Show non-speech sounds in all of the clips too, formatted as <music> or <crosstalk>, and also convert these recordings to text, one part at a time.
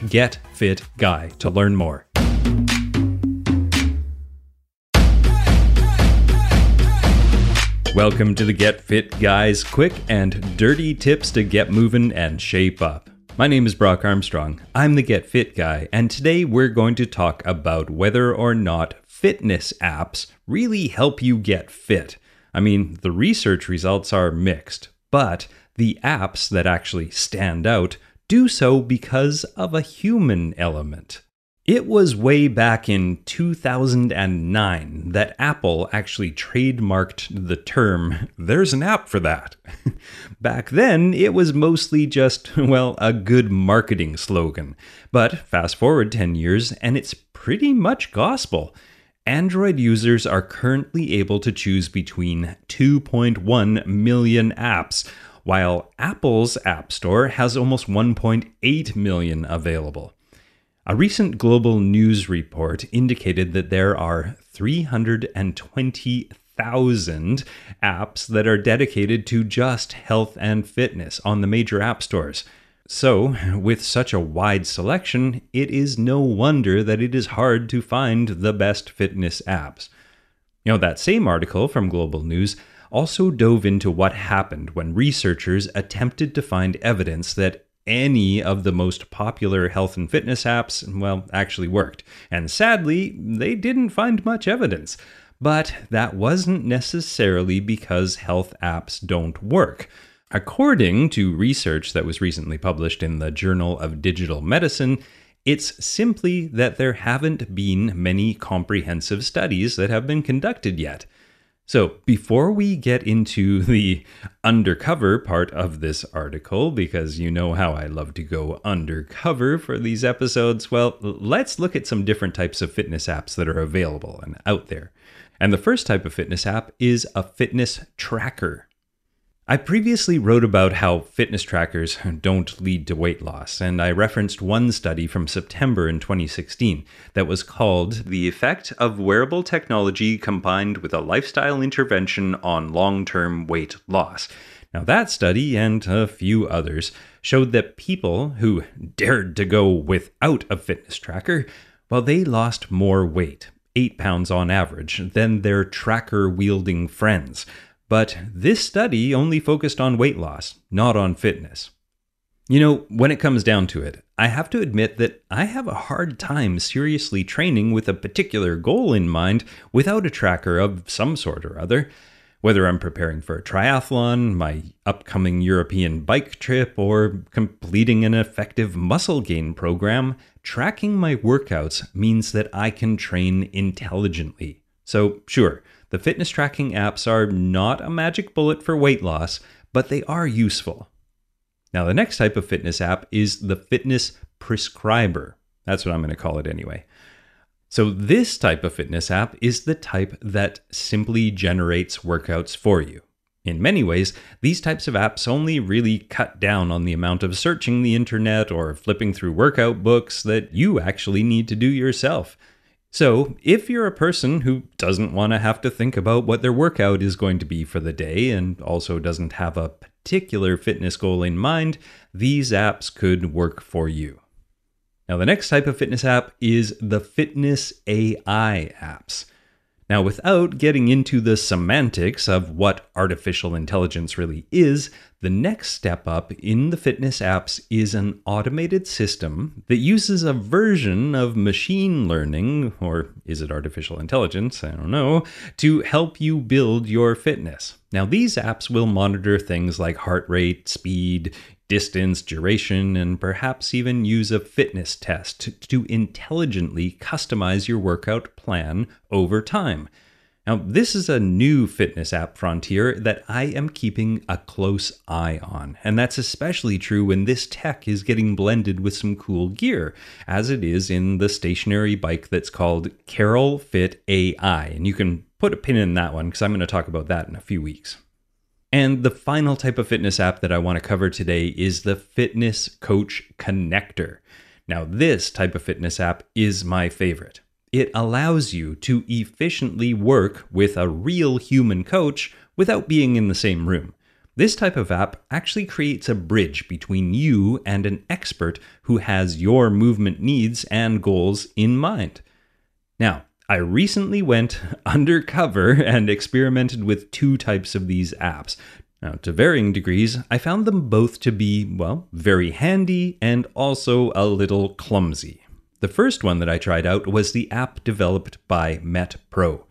getfitguy to learn more. Welcome to the Get Fit Guy's quick and dirty tips to get moving and shape up. My name is Brock Armstrong. I'm the Get Fit Guy, and today we're going to talk about whether or not fitness apps really help you get fit. I mean, the research results are mixed, but the apps that actually stand out do so because of a human element. It was way back in 2009 that Apple actually trademarked the term, there's an app for that. <laughs> back then, it was mostly just, well, a good marketing slogan. But fast forward 10 years, and it's pretty much gospel. Android users are currently able to choose between 2.1 million apps, while Apple's App Store has almost 1.8 million available. A recent global news report indicated that there are 320,000 apps that are dedicated to just health and fitness on the major app stores. So, with such a wide selection, it is no wonder that it is hard to find the best fitness apps. You know, that same article from Global News also dove into what happened when researchers attempted to find evidence that any of the most popular health and fitness apps, well, actually worked. And sadly, they didn't find much evidence. But that wasn't necessarily because health apps don't work. According to research that was recently published in the Journal of Digital Medicine, it's simply that there haven't been many comprehensive studies that have been conducted yet. So, before we get into <laughs> the undercover part of this article, because you know how I love to go undercover for these episodes, well, let's look at some different types of fitness apps that are available and out there. And the first type of fitness app is a fitness tracker. I previously wrote about how fitness trackers don't lead to weight loss, and I referenced one study from September in 2016 that was called The Effect of Wearable Technology Combined with a Lifestyle Intervention on Long Term Weight Loss. Now, that study and a few others showed that people who dared to go without a fitness tracker, well, they lost more weight, 8 pounds on average, than their tracker wielding friends but this study only focused on weight loss, not on fitness. You know, when it comes down to it, I have to admit that I have a hard time seriously training with a particular goal in mind without a tracker of some sort or other. Whether I'm preparing for a triathlon, my upcoming European bike trip, or completing an effective muscle gain program, tracking my workouts means that I can train intelligently. So, sure, the fitness tracking apps are not a magic bullet for weight loss, but they are useful. Now, the next type of fitness app is the fitness prescriber. That's what I'm going to call it anyway. So, this type of fitness app is the type that simply generates workouts for you. In many ways, these types of apps only really cut down on the amount of searching the internet or flipping through workout books that you actually need to do yourself. So, if you're a person who doesn't want to have to think about what their workout is going to be for the day and also doesn't have a particular fitness goal in mind, these apps could work for you. Now, the next type of fitness app is the fitness AI apps. Now, without getting into the semantics of what artificial intelligence really is, the next step up in the fitness apps is an automated system that uses a version of machine learning, or is it artificial intelligence? I don't know, to help you build your fitness. Now, these apps will monitor things like heart rate, speed, distance, duration, and perhaps even use a fitness test to, intelligently customize your workout plan over time. Now, this is a new fitness app frontier that I am keeping a close eye on, and that's especially true when this tech is getting blended with some cool gear, as it is in the stationary bike that's called Carol Fit AI. And you can put a pin in that one because I'm going to talk about that in a few weeks. And the final type of fitness app that I want to cover today is the Fitness Coach Connector. Now, this type of fitness app is my favorite. It allows you to efficiently work with a real human coach without being in the same room. This type of app actually creates a bridge between you and an expert who has your movement needs and goals in mind. Now, I recently went <laughs> undercover and experimented with two types of these apps. Now, to varying degrees, I found them both to be, well, very handy and also a little clumsy. The first one that I tried out was the app developed by MetPro.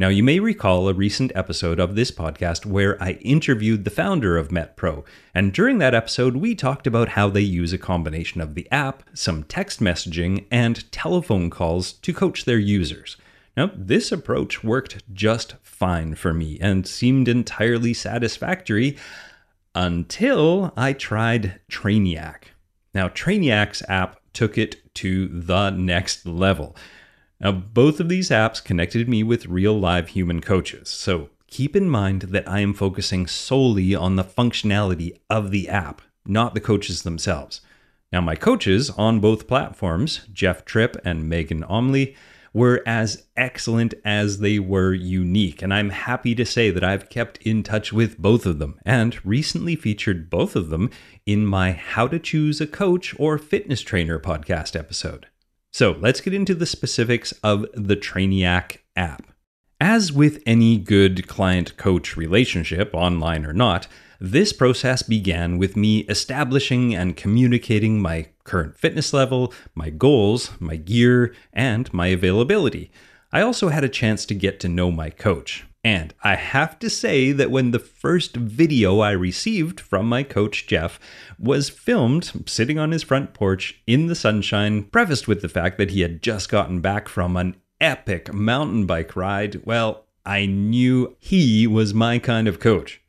Now, you may recall a recent episode of this podcast where I interviewed the founder of MetPro, and during that episode, we talked about how they use a combination of the app, some text messaging, and telephone calls to coach their users. Now, this approach worked just fine for me and seemed entirely satisfactory until I tried Trainiac. Now, Trainiac's app took it to the next level. Now, both of these apps connected me with real live human coaches, so keep in mind that I am focusing solely on the functionality of the app, not the coaches themselves. Now, my coaches on both platforms, Jeff Tripp and Megan Omley, were as excellent as they were unique, and I'm happy to say that I've kept in touch with both of them and recently featured both of them in my How to Choose a Coach or Fitness Trainer podcast episode. So let's get into the specifics of the Trainiac app. As with any good client coach relationship, online or not, this process began with me establishing and communicating my current fitness level, my goals, my gear, and my availability. I also had a chance to get to know my coach. And I have to say that when the first video I received from my coach Jeff was filmed sitting on his front porch in the sunshine, prefaced with the fact that he had just gotten back from an epic mountain bike ride, well, I knew he was my kind of coach.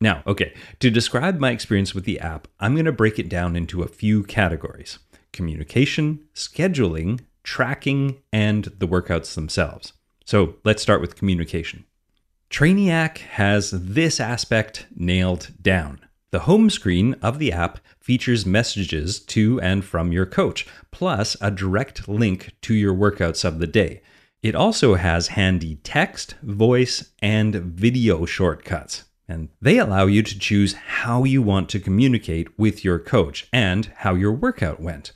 Now, okay, to describe my experience with the app, I'm going to break it down into a few categories communication, scheduling, tracking, and the workouts themselves. So let's start with communication. Trainiac has this aspect nailed down. The home screen of the app features messages to and from your coach, plus a direct link to your workouts of the day. It also has handy text, voice, and video shortcuts. And they allow you to choose how you want to communicate with your coach and how your workout went.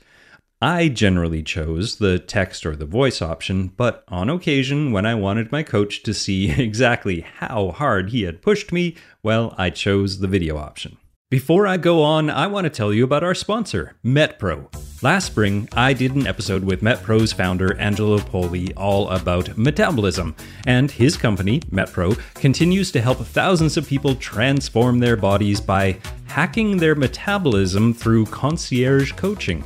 I generally chose the text or the voice option, but on occasion, when I wanted my coach to see <laughs> exactly how hard he had pushed me, well, I chose the video option. Before I go on, I want to tell you about our sponsor, MetPro. Last spring, I did an episode with MetPro's founder, Angelo Poli, all about metabolism. And his company, MetPro, continues to help thousands of people transform their bodies by hacking their metabolism through concierge coaching.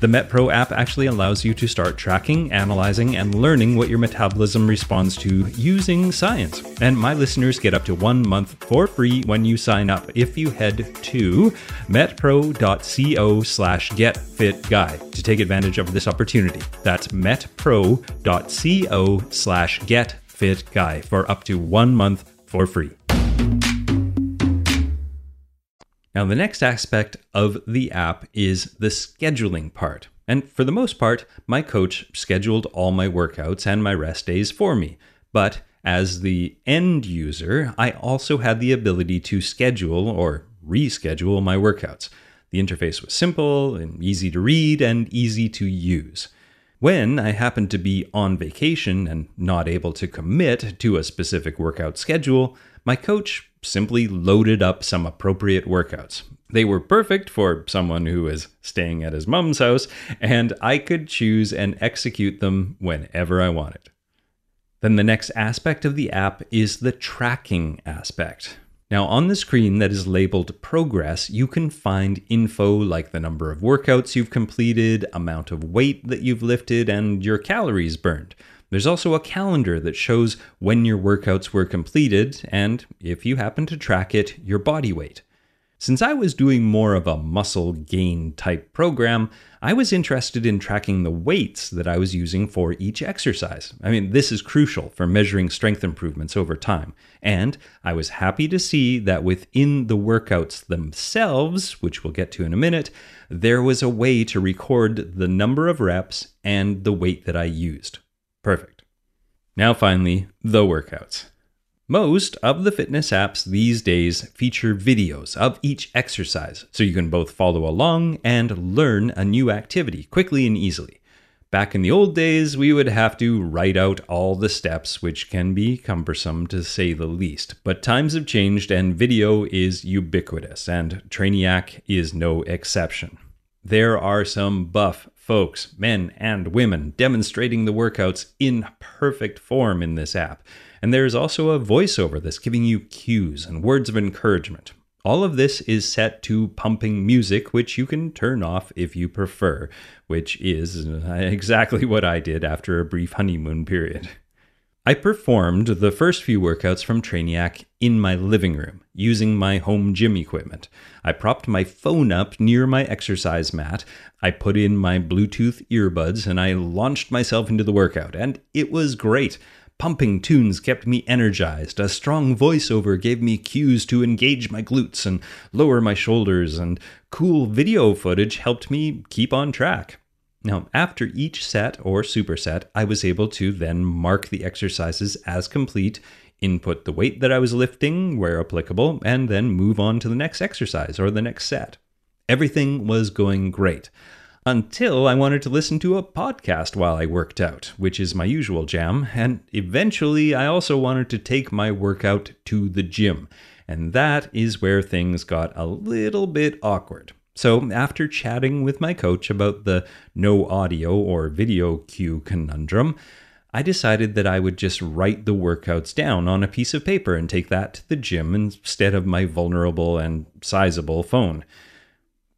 The MetPro app actually allows you to start tracking, analyzing, and learning what your metabolism responds to using science. And my listeners get up to one month for free when you sign up if you head to metpro.co slash getfitguy to take advantage of this opportunity. That's metpro.co slash getfitguy for up to one month for free. Now, the next aspect of the app is the scheduling part. And for the most part, my coach scheduled all my workouts and my rest days for me. But as the end user, I also had the ability to schedule or reschedule my workouts. The interface was simple and easy to read and easy to use. When I happened to be on vacation and not able to commit to a specific workout schedule, my coach simply loaded up some appropriate workouts. They were perfect for someone who was staying at his mom's house, and I could choose and execute them whenever I wanted. Then the next aspect of the app is the tracking aspect. Now, on the screen that is labeled Progress, you can find info like the number of workouts you've completed, amount of weight that you've lifted, and your calories burned. There's also a calendar that shows when your workouts were completed and, if you happen to track it, your body weight. Since I was doing more of a muscle gain type program, I was interested in tracking the weights that I was using for each exercise. I mean, this is crucial for measuring strength improvements over time. And I was happy to see that within the workouts themselves, which we'll get to in a minute, there was a way to record the number of reps and the weight that I used. Perfect. Now, finally, the workouts. Most of the fitness apps these days feature videos of each exercise, so you can both follow along and learn a new activity quickly and easily. Back in the old days, we would have to write out all the steps, which can be cumbersome to say the least. But times have changed and video is ubiquitous, and Trainiac is no exception. There are some buff folks, men and women, demonstrating the workouts in perfect form in this app. And there is also a voiceover that's giving you cues and words of encouragement. All of this is set to pumping music, which you can turn off if you prefer, which is <laughs> exactly what I did after a brief honeymoon period. I performed the first few workouts from Trainiac in my living room using my home gym equipment. I propped my phone up near my exercise mat. I put in my Bluetooth earbuds and I launched myself into the workout, and it was great. Pumping tunes kept me energized. A strong voiceover gave me cues to engage my glutes and lower my shoulders, and cool video footage helped me keep on track. Now, after each set or superset, I was able to then mark the exercises as complete, input the weight that I was lifting where applicable, and then move on to the next exercise or the next set. Everything was going great until I wanted to listen to a podcast while I worked out, which is my usual jam, and eventually I also wanted to take my workout to the gym, and that is where things got a little bit awkward. So, after chatting with my coach about the no audio or video cue conundrum, I decided that I would just write the workouts down on a piece of paper and take that to the gym instead of my vulnerable and sizable phone.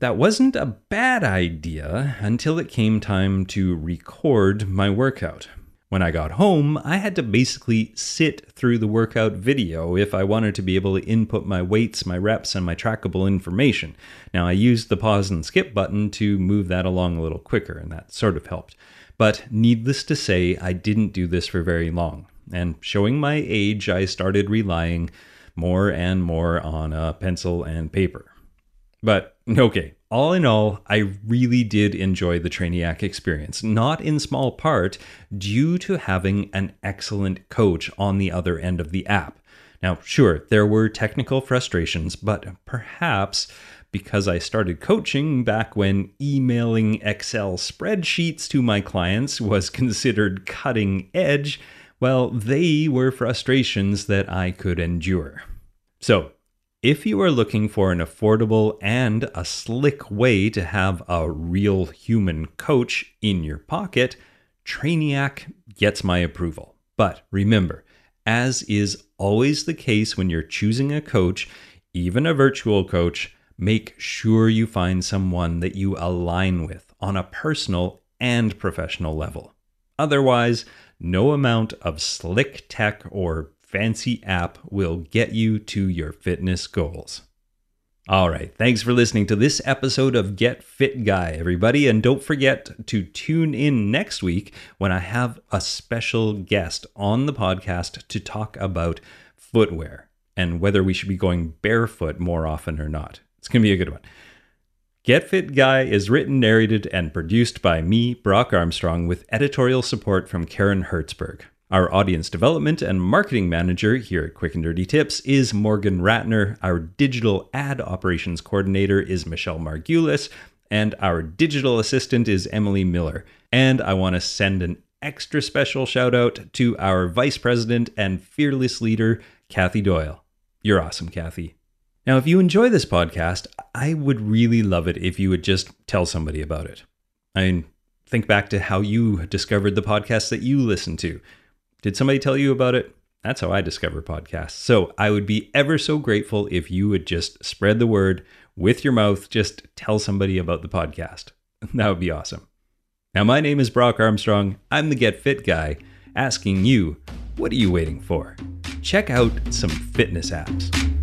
That wasn't a bad idea until it came time to record my workout. When I got home, I had to basically sit through the workout video if I wanted to be able to input my weights, my reps, and my trackable information. Now, I used the pause and skip button to move that along a little quicker, and that sort of helped. But needless to say, I didn't do this for very long. And showing my age, I started relying more and more on a pencil and paper. But okay, all in all, I really did enjoy the Trainiac experience, not in small part due to having an excellent coach on the other end of the app. Now, sure, there were technical frustrations, but perhaps because I started coaching back when emailing Excel spreadsheets to my clients was <laughs> considered cutting edge, well, they were frustrations that I could endure. So, if you are looking for an affordable and a slick way to have a real human coach in your pocket, Trainiac gets my approval. But remember, as is always the case when you're choosing a coach, even a virtual coach, make sure you find someone that you align with on a personal and professional level. Otherwise, no amount of slick tech or fancy app will get you to your fitness goals. All right, thanks for listening to this episode of Get Fit Guy, everybody. And don't forget to tune in next week when I have a special guest on the podcast to talk about footwear and whether we should be going barefoot more often or not. It's going to be a good one. Get Fit Guy is written, narrated, and produced by me, Brock Armstrong, with editorial support from Karen Hertzberg. Our audience development and marketing manager here at Quick and Dirty Tips is Morgan Ratner. Our digital ad operations coordinator is Michelle Margulis. And our digital assistant is Emily Miller. And I want to send an extra special shout out to our vice president and fearless leader, Kathy Doyle. You're awesome, Kathy. Now, if you enjoy this podcast, I would really love it if you would just tell somebody about it. I mean, think back to how you discovered the podcast that you listen to. Did somebody tell you about it? That's how I discover podcasts. So I would be ever so grateful if you would just spread the word with your mouth. Just tell somebody about the podcast. <laughs> That would be awesome. Now, my name is Brock Armstrong. I'm the Get Fit guy, asking you, what are you waiting for? Check out some fitness apps.